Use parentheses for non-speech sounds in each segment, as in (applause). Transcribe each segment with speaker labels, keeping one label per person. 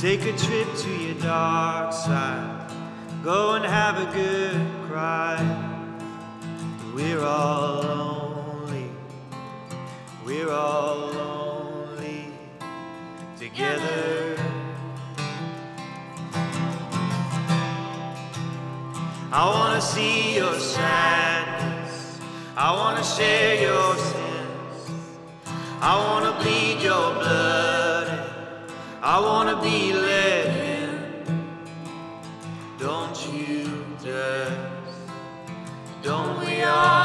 Speaker 1: Take a trip to your dark side, go and have a good cry. We're all lonely, we're all lonely together. I wanna see your sadness. I wanna share your sins. I wanna bleed your blood. I wanna be led in. Don't you just, don't we all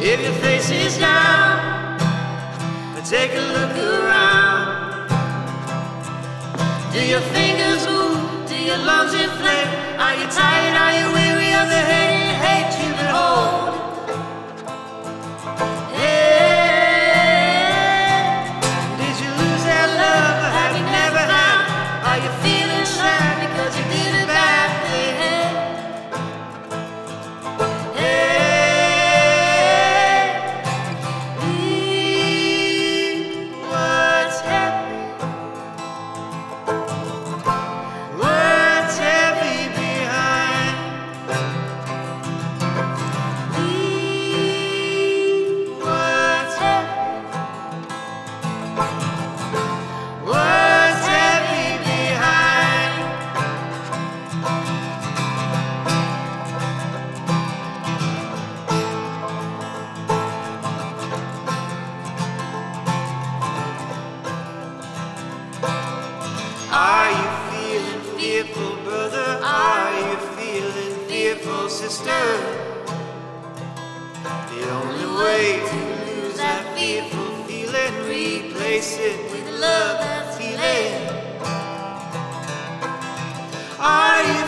Speaker 1: If your face is down, take a look around. Do your fingers move? Do your lungs inflate? Are you tired? Are you weary of the hate The only way to lose that fearful feeling, replace it with love that's healing. Are you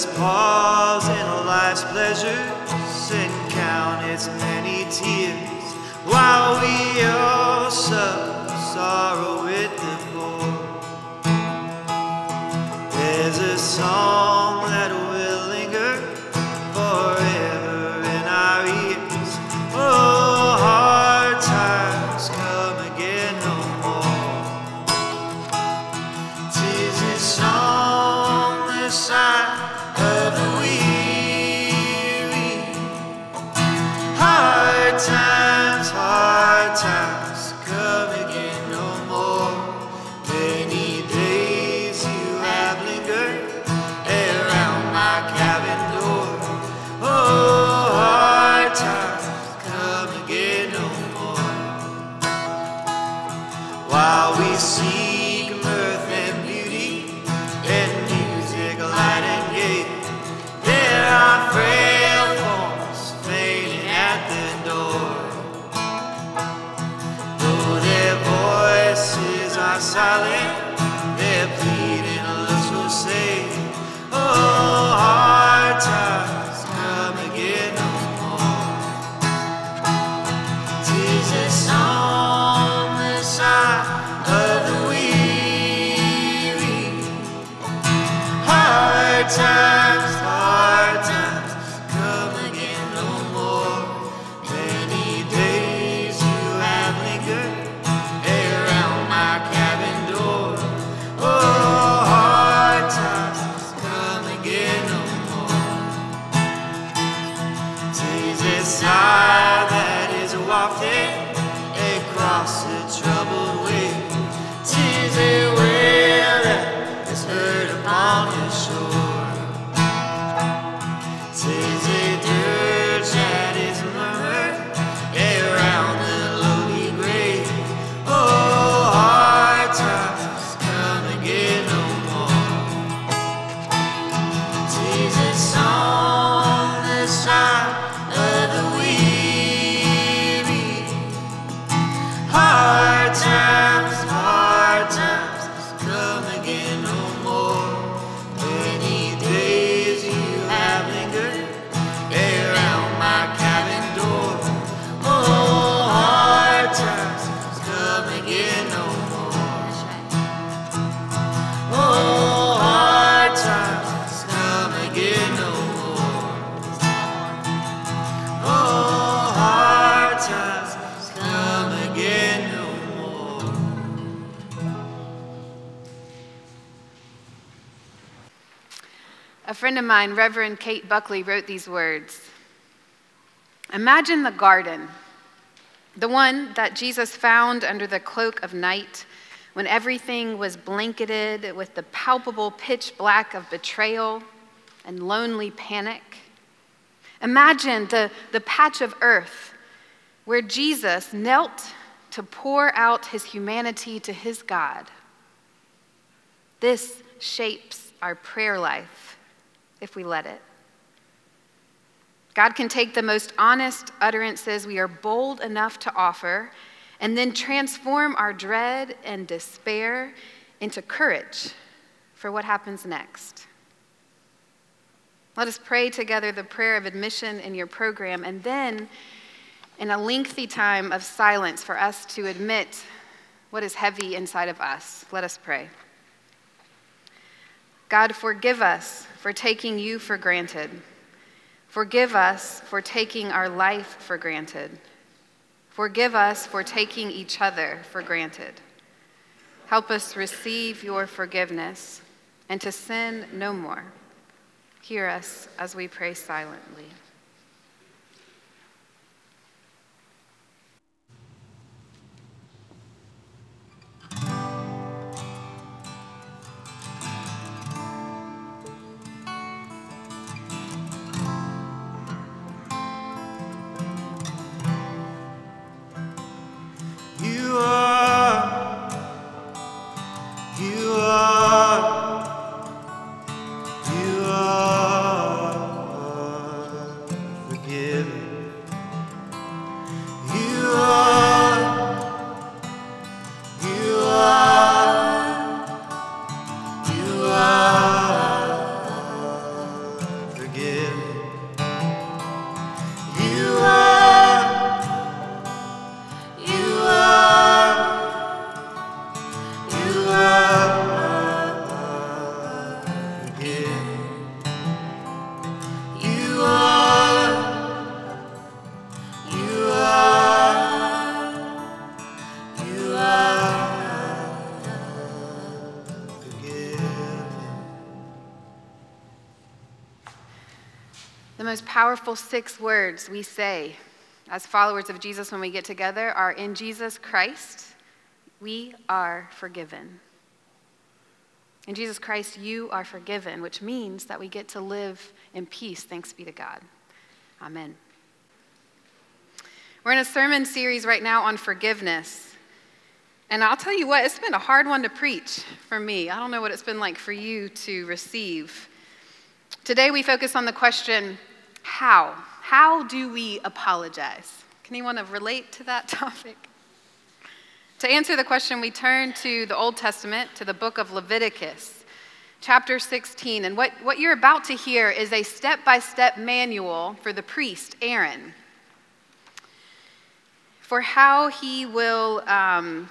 Speaker 1: Let us pause in life's pleasures and count its many tears while we suffer sorrow of
Speaker 2: mine, Reverend Kate Buckley, wrote these words Imagine the garden, the one that Jesus found under the cloak of night when everything was blanketed with the palpable pitch black of betrayal and lonely panic. Imagine the, the patch of earth where Jesus knelt to pour out his humanity to his God. This shapes our prayer life if we let it. God can take the most honest utterances we are bold enough to offer and then transform our dread and despair into courage for what happens next. Let us pray together the prayer of admission in your program and then in a lengthy time of silence for us to admit what is heavy inside of us. Let us pray. God, forgive us for taking you for granted. Forgive us for taking our life for granted. Forgive us for taking each other for granted. Help us receive your forgiveness and to sin no more. Hear us as we pray silently. Powerful six words we say as followers of Jesus when we get together are In Jesus Christ, we are forgiven. In Jesus Christ, you are forgiven, which means that we get to live in peace. Thanks be to God. Amen. We're in a sermon series right now on forgiveness. And I'll tell you what, it's been a hard one to preach for me. I don't know what it's been like for you to receive. Today we focus on the question how? How do we apologize? Can anyone relate to that (laughs) topic? To answer the question, we turn to the Old Testament, to the book of Leviticus, chapter 16. And what, what you're about to hear is a step by step manual for the priest, Aaron, for how he will um,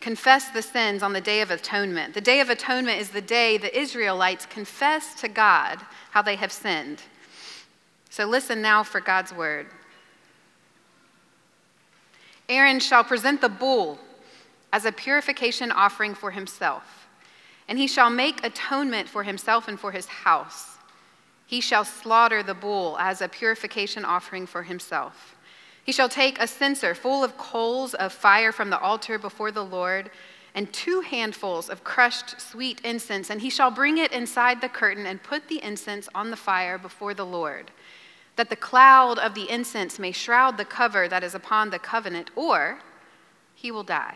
Speaker 2: confess the sins on the Day of Atonement. The Day of Atonement is the day the Israelites confess to God how they have sinned. So listen now for God's word. Aaron shall present the bull as a purification offering for himself, and he shall make atonement for himself and for his house. He shall slaughter the bull as a purification offering for himself. He shall take a censer full of coals of fire from the altar before the Lord, and two handfuls of crushed sweet incense, and he shall bring it inside the curtain and put the incense on the fire before the Lord, that the cloud of the incense may shroud the cover that is upon the covenant, or he will die.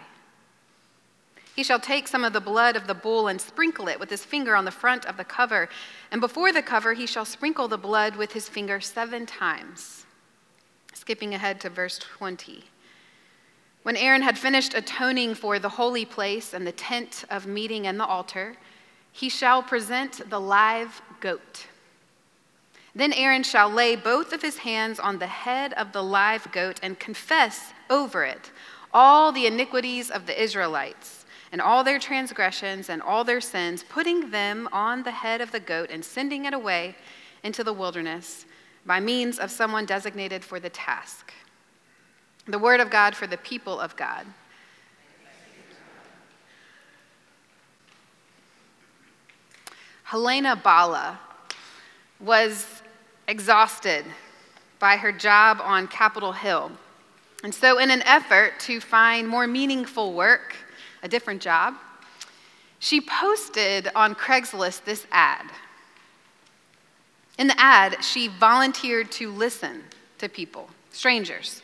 Speaker 2: He shall take some of the blood of the bull and sprinkle it with his finger on the front of the cover, and before the cover he shall sprinkle the blood with his finger seven times. Skipping ahead to verse 20. When Aaron had finished atoning for the holy place and the tent of meeting and the altar, he shall present the live goat. Then Aaron shall lay both of his hands on the head of the live goat and confess over it all the iniquities of the Israelites and all their transgressions and all their sins, putting them on the head of the goat and sending it away into the wilderness by means of someone designated for the task. The word of God for the people of God. Helena Bala was exhausted by her job on Capitol Hill. And so, in an effort to find more meaningful work, a different job, she posted on Craigslist this ad in the ad, she volunteered to listen to people, strangers.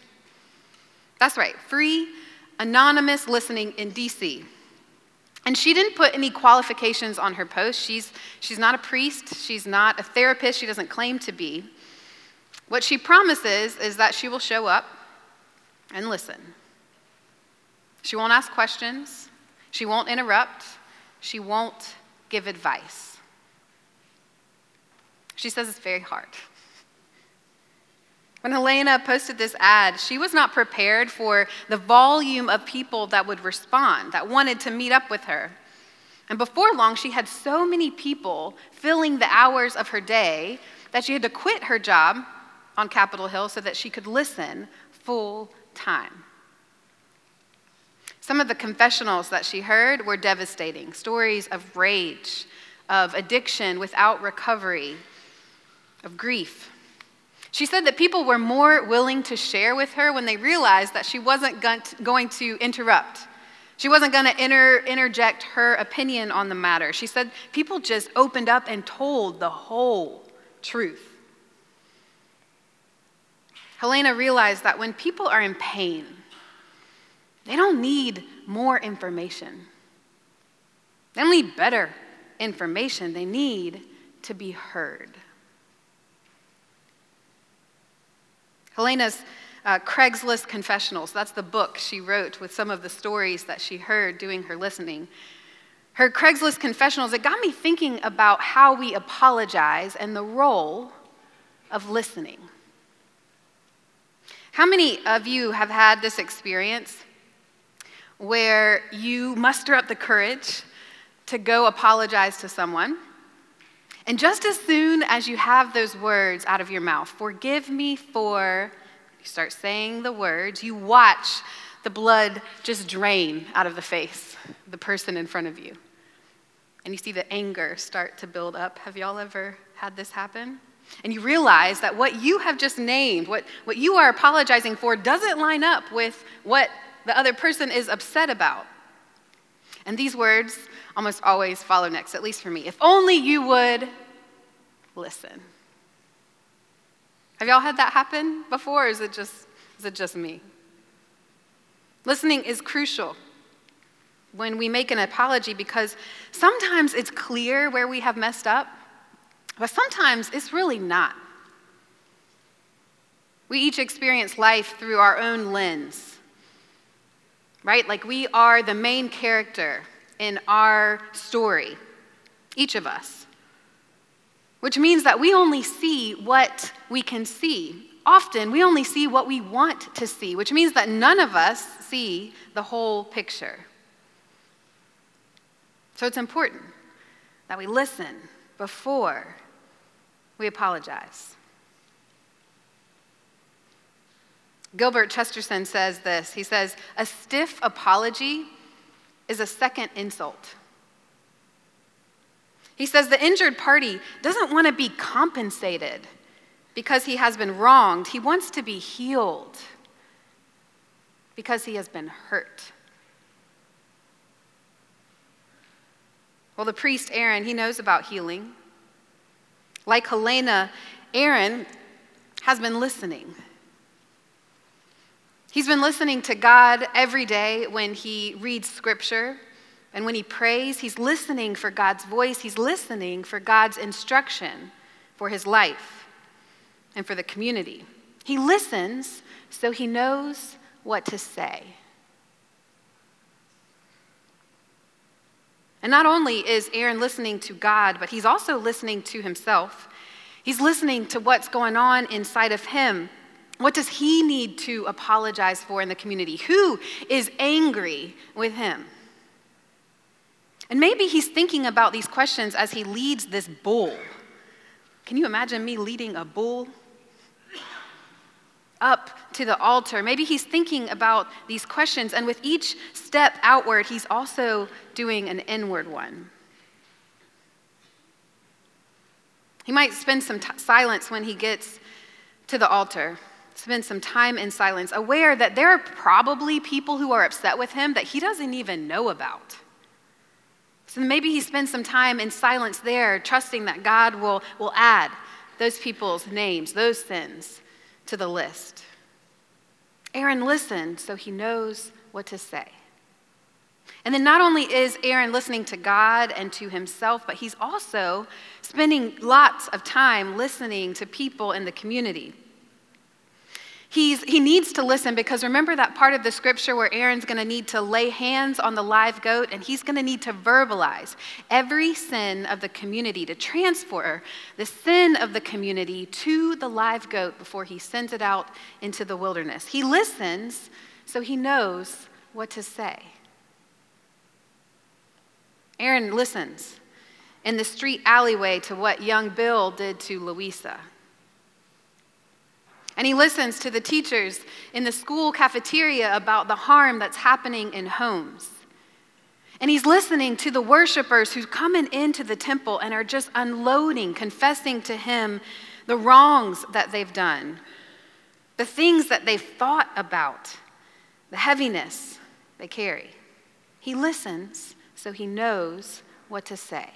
Speaker 2: That's right, free, anonymous listening in DC. And she didn't put any qualifications on her post. She's, she's not a priest, she's not a therapist, she doesn't claim to be. What she promises is that she will show up and listen. She won't ask questions, she won't interrupt, she won't give advice. She says it's very hard. When Helena posted this ad, she was not prepared for the volume of people that would respond, that wanted to meet up with her. And before long, she had so many people filling the hours of her day that she had to quit her job on Capitol Hill so that she could listen full time. Some of the confessionals that she heard were devastating stories of rage, of addiction without recovery, of grief. She said that people were more willing to share with her when they realized that she wasn't going to interrupt. She wasn't going to inter- interject her opinion on the matter. She said people just opened up and told the whole truth. Helena realized that when people are in pain, they don't need more information. They don't need better information. They need to be heard. Helena's uh, Craigslist Confessionals, that's the book she wrote with some of the stories that she heard doing her listening. Her Craigslist Confessionals, it got me thinking about how we apologize and the role of listening. How many of you have had this experience where you muster up the courage to go apologize to someone? And just as soon as you have those words out of your mouth, forgive me for, you start saying the words, you watch the blood just drain out of the face the person in front of you. And you see the anger start to build up. Have y'all ever had this happen? and you realize that what you have just named, what, what you are apologizing for, doesn't line up with what the other person is upset about. And these words almost always follow next, at least for me. If only you would listen. Have y'all had that happen before, or is it just, is it just me? Listening is crucial when we make an apology because sometimes it's clear where we have messed up, but sometimes it's really not. We each experience life through our own lens, right? Like we are the main character in our story, each of us. Which means that we only see what we can see. Often, we only see what we want to see, which means that none of us see the whole picture. So it's important that we listen before we apologize. Gilbert Chesterton says this. He says, A stiff apology is a second insult. He says the injured party doesn't want to be compensated because he has been wronged, he wants to be healed because he has been hurt. Well, the priest Aaron, he knows about healing. Like Helena, Aaron has been listening. He's been listening to God every day when he reads scripture and when he prays. He's listening for God's voice, he's listening for God's instruction for his life and for the community. He listens so he knows what to say. And not only is Aaron listening to God, but he's also listening to himself. He's listening to what's going on inside of him. What does he need to apologize for in the community? Who is angry with him? And maybe he's thinking about these questions as he leads this bull. Can you imagine me leading a bull up to the altar. Maybe he's thinking about these questions, and with each step outward, he's also doing an inward one. He might spend some t- silence when he gets to the altar, spend some time in silence, aware that there are probably people who are upset with him that he doesn't even know about. So maybe he spends some time in silence there, trusting that God will, will add those people's names, those sins to the list. Aaron listened so he knows what to say. And then not only is Aaron listening to God and to himself, but he's also spending lots of time listening to people in the community. He's, he needs to listen because remember that part of the scripture where Aaron's going to need to lay hands on the live goat and he's going to need to verbalize every sin of the community to transfer the sin of the community to the live goat before he sends it out into the wilderness. He listens so he knows what to say. Aaron listens in the street alleyway to what young Bill did to Louisa. And he listens to the teachers in the school cafeteria about the harm that's happening in homes. And he's listening to the worshipers who's coming into the temple and are just unloading, confessing to him the wrongs that they've done, the things that they've thought about, the heaviness they carry. He listens so he knows what to say.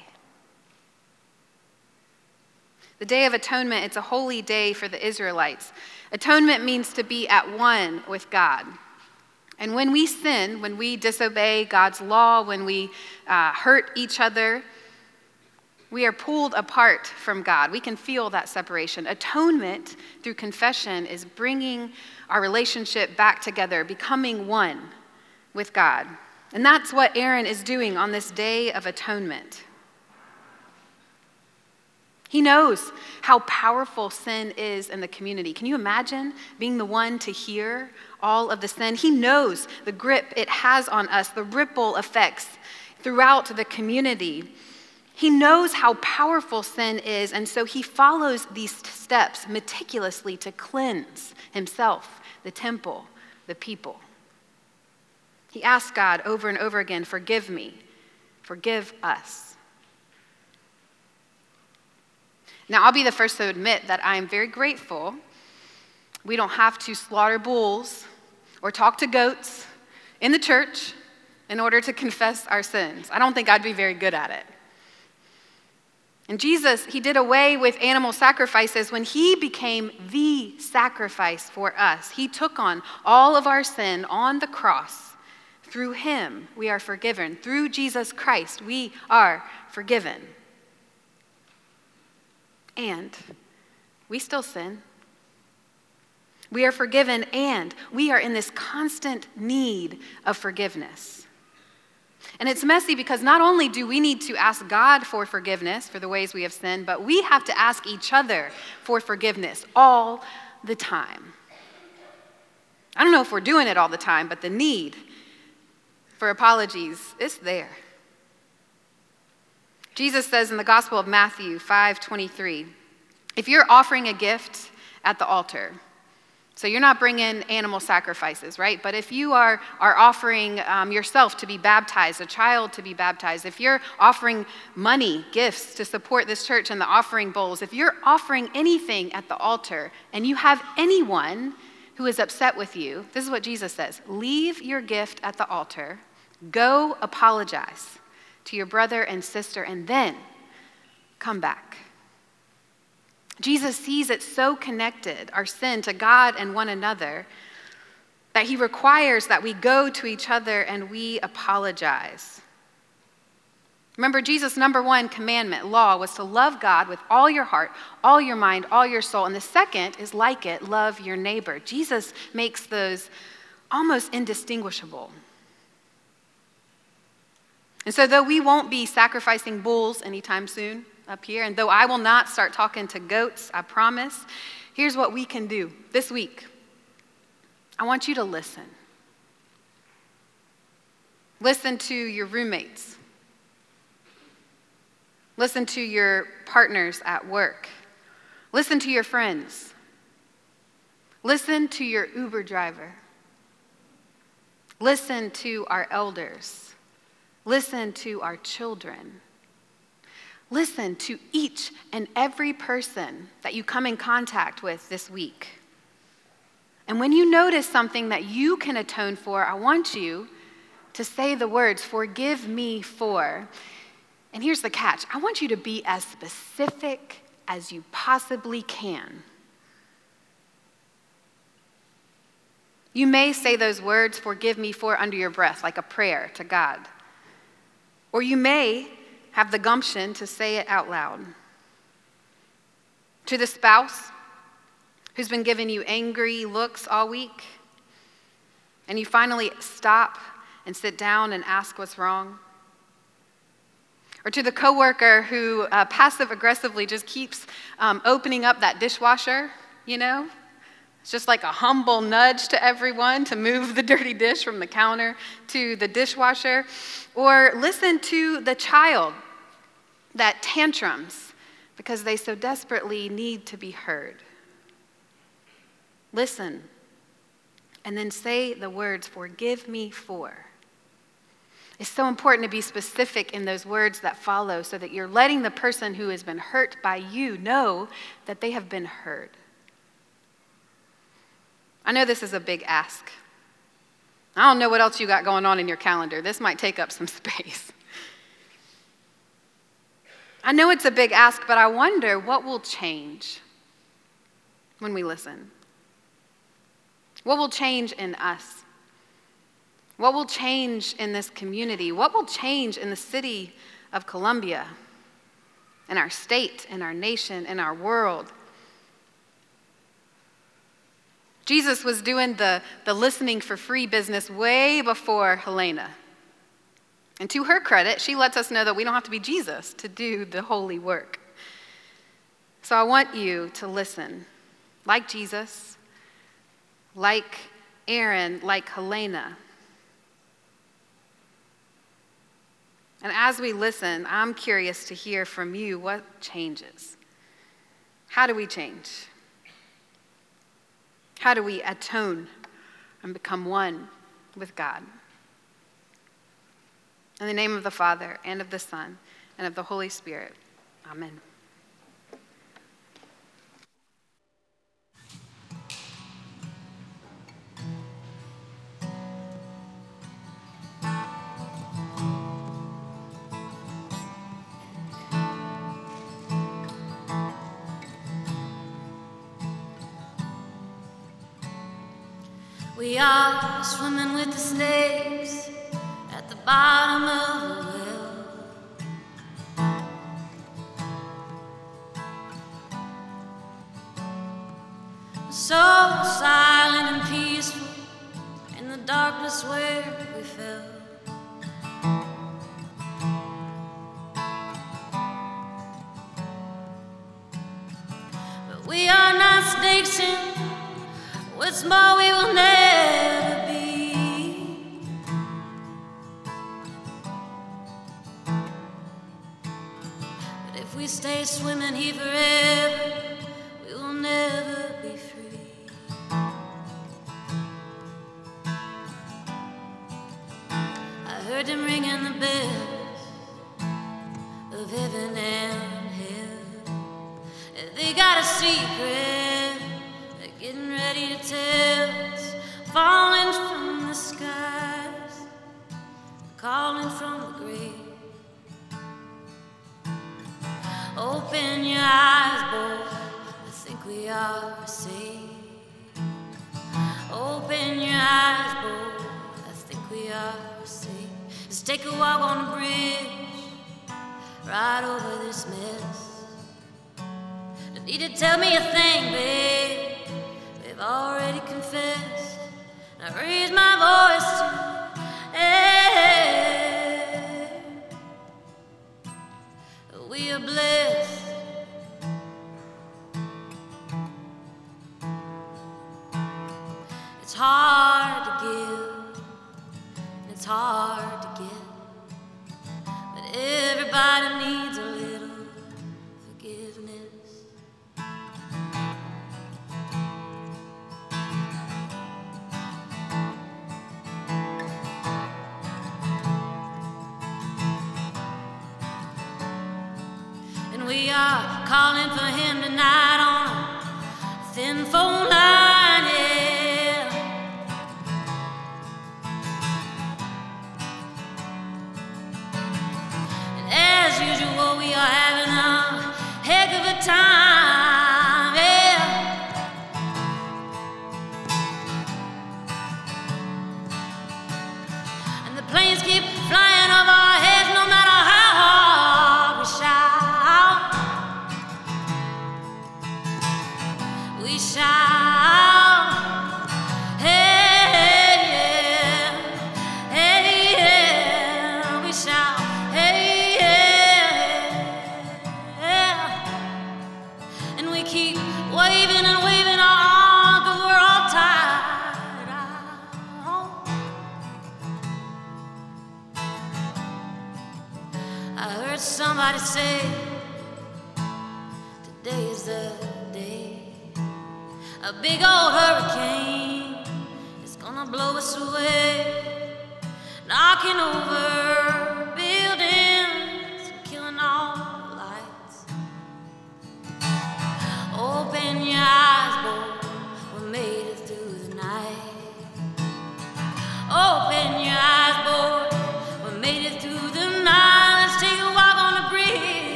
Speaker 2: The Day of Atonement, it's a holy day for the Israelites. Atonement means to be at one with God. And when we sin, when we disobey God's law, when we uh, hurt each other, we are pulled apart from God. We can feel that separation. Atonement through confession is bringing our relationship back together, becoming one with God. And that's what Aaron is doing on this day of atonement. He knows how powerful sin is in the community. Can you imagine being the one to hear all of the sin? He knows the grip it has on us, the ripple effects throughout the community. He knows how powerful sin is, and so he follows these steps meticulously to cleanse himself, the temple, the people. He asks God over and over again, Forgive me, forgive us. Now, I'll be the first to admit that I am very grateful we don't have to slaughter bulls or talk to goats in the church in order to confess our sins. I don't think I'd be very good at it. And Jesus, he did away with animal sacrifices when he became the sacrifice for us. He took on all of our sin on the cross. Through him, we are forgiven. Through Jesus Christ, we are forgiven. And we still sin. We are forgiven, and we are in this constant need of forgiveness. And it's messy because not only do we need to ask God for forgiveness for the ways we have sinned, but we have to ask each other for forgiveness all the time. I don't know if we're doing it all the time, but the need for apologies is there. Jesus says in the Gospel of Matthew 5:23, if you're offering a gift at the altar, so you're not bringing animal sacrifices, right? But if you are, are offering um, yourself to be baptized, a child to be baptized, if you're offering money, gifts to support this church and the offering bowls, if you're offering anything at the altar and you have anyone who is upset with you, this is what Jesus says leave your gift at the altar, go apologize to your brother and sister, and then come back. Jesus sees it so connected, our sin, to God and one another, that he requires that we go to each other and we apologize. Remember, Jesus' number one commandment, law, was to love God with all your heart, all your mind, all your soul. And the second is like it, love your neighbor. Jesus makes those almost indistinguishable. And so, though we won't be sacrificing bulls anytime soon, up here. And though I will not start talking to goats, I promise, here's what we can do this week. I want you to listen. Listen to your roommates. Listen to your partners at work. Listen to your friends. Listen to your Uber driver. Listen to our elders. Listen to our children. Listen to each and every person that you come in contact with this week. And when you notice something that you can atone for, I want you to say the words, Forgive me for. And here's the catch I want you to be as specific as you possibly can. You may say those words, Forgive me for, under your breath, like a prayer to God. Or you may have the gumption to say it out loud. To the spouse who's been giving you angry looks all week, and you finally stop and sit down and ask what's wrong. Or to the coworker who uh, passive aggressively just keeps um, opening up that dishwasher, you know? It's just like a humble nudge to everyone to move the dirty dish from the counter to the dishwasher. Or listen to the child that tantrums because they so desperately need to be heard. Listen and then say the words, Forgive me for. It's so important to be specific in those words that follow so that you're letting the person who has been hurt by you know that they have been heard. I know this is a big ask. I don't know what else you got going on in your calendar. This might take up some (laughs) space. I know it's a big ask, but I wonder what will change when we listen. What will change in us? What will change in this community? What will change in the city of Columbia, in our state, in our nation, in our world? Jesus was doing the, the listening for free business way before Helena. And to her credit, she lets us know that we don't have to be Jesus to do the holy work. So I want you to listen like Jesus, like Aaron, like Helena. And as we listen, I'm curious to hear from you what changes. How do we change? How do we atone and become one with God? In the name of the Father, and of the Son, and of the Holy Spirit. Amen.
Speaker 3: We are swimming with the snakes at the bottom of the well. So silent and peaceful in the darkness where we fell. But we are not snakes, what's more, we will never. swimming here. we are safe. Open your eyes, boy. I think we are safe. Let's take a walk on the bridge, right over this mess. Don't need to tell me a thing, babe. We've already confessed. I raise my voice to air. We are blessed. hard to get, but everybody needs a little forgiveness. And we are calling for him tonight on a thin phone.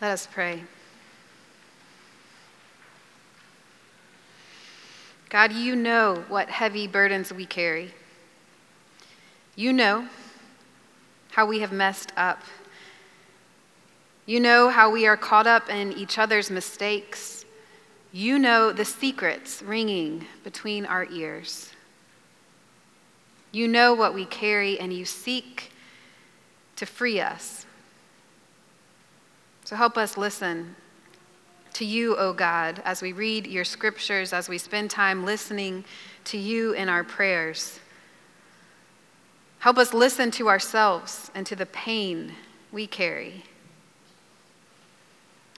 Speaker 2: Let us pray. God, you know what heavy burdens we carry. You know how we have messed up. You know how we are caught up in each other's mistakes. You know the secrets ringing between our ears. You know what we carry, and you seek to free us. So help us listen to you, O God, as we read your scriptures, as we spend time listening to you in our prayers. Help us listen to ourselves and to the pain we carry.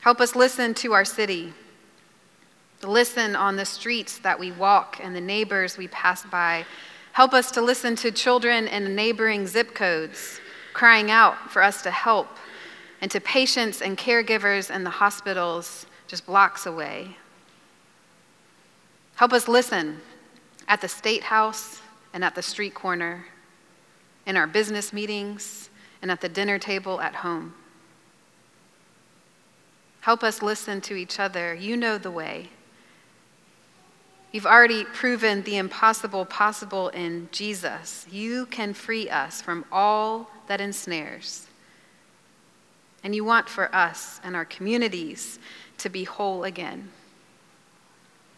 Speaker 2: Help us listen to our city, listen on the streets that we walk and the neighbors we pass by. Help us to listen to children in neighboring zip codes crying out for us to help, and to patients and caregivers in the hospitals just blocks away. Help us listen at the state house and at the street corner, in our business meetings and at the dinner table at home. Help us listen to each other. You know the way. You've already proven the impossible possible in Jesus. You can free us from all that ensnares. And you want for us and our communities to be whole again.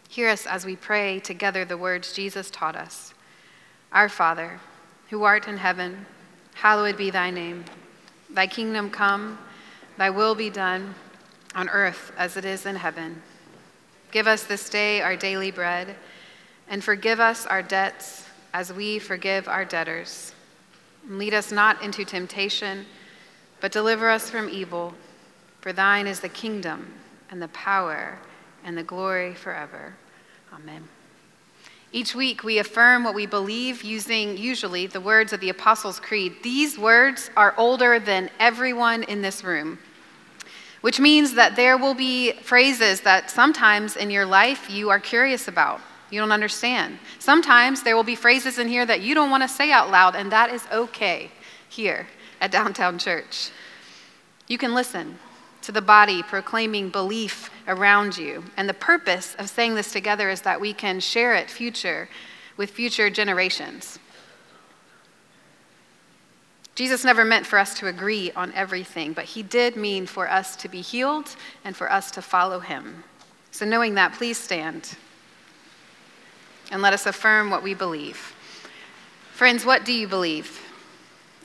Speaker 2: Hear us as we pray together the words Jesus taught us Our Father, who art in heaven, hallowed be thy name. Thy kingdom come, thy will be done, on earth as it is in heaven. Give us this day our daily bread, and forgive us our debts as we forgive our debtors. Lead us not into temptation, but deliver us from evil. For thine is the kingdom, and the power, and the glory forever. Amen. Each week, we affirm what we believe using usually the words of the Apostles' Creed. These words are older than everyone in this room which means that there will be phrases that sometimes in your life you are curious about. You don't understand. Sometimes there will be phrases in here that you don't want to say out loud, and that is okay here at Downtown Church. You can listen to the body proclaiming belief around you. And the purpose of saying this together is that we can share it future with future generations. Jesus never meant for us to agree on everything, but he did mean for us to be healed and for us to follow him. So, knowing that, please stand and let us affirm what we believe. Friends, what do you believe?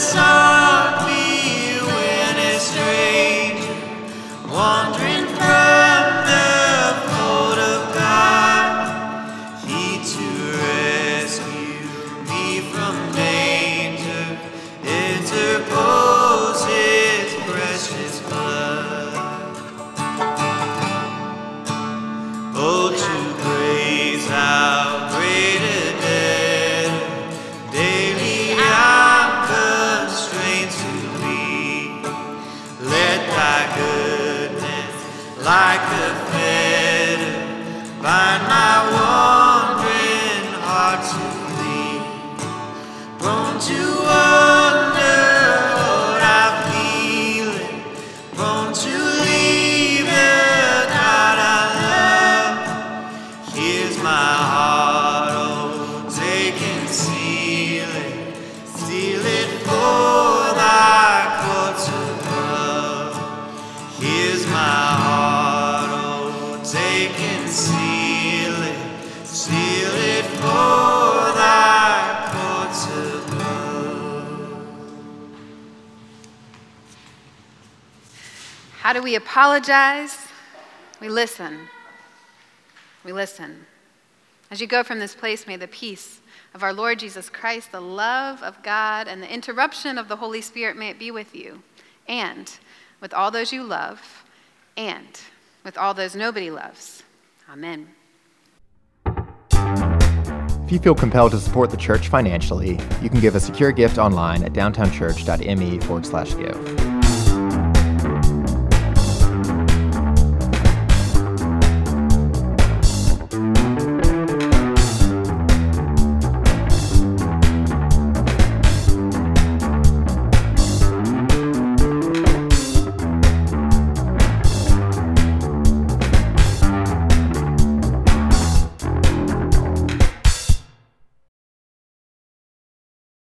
Speaker 1: sorry we apologize? We listen. We listen. As you go from this place, may the peace of our Lord Jesus Christ, the love of God, and the interruption of the Holy Spirit may it be with you and with all those you love and with all those nobody loves. Amen.
Speaker 4: If you feel compelled to support the church financially, you can give a secure gift online at downtownchurch.me forward slash give.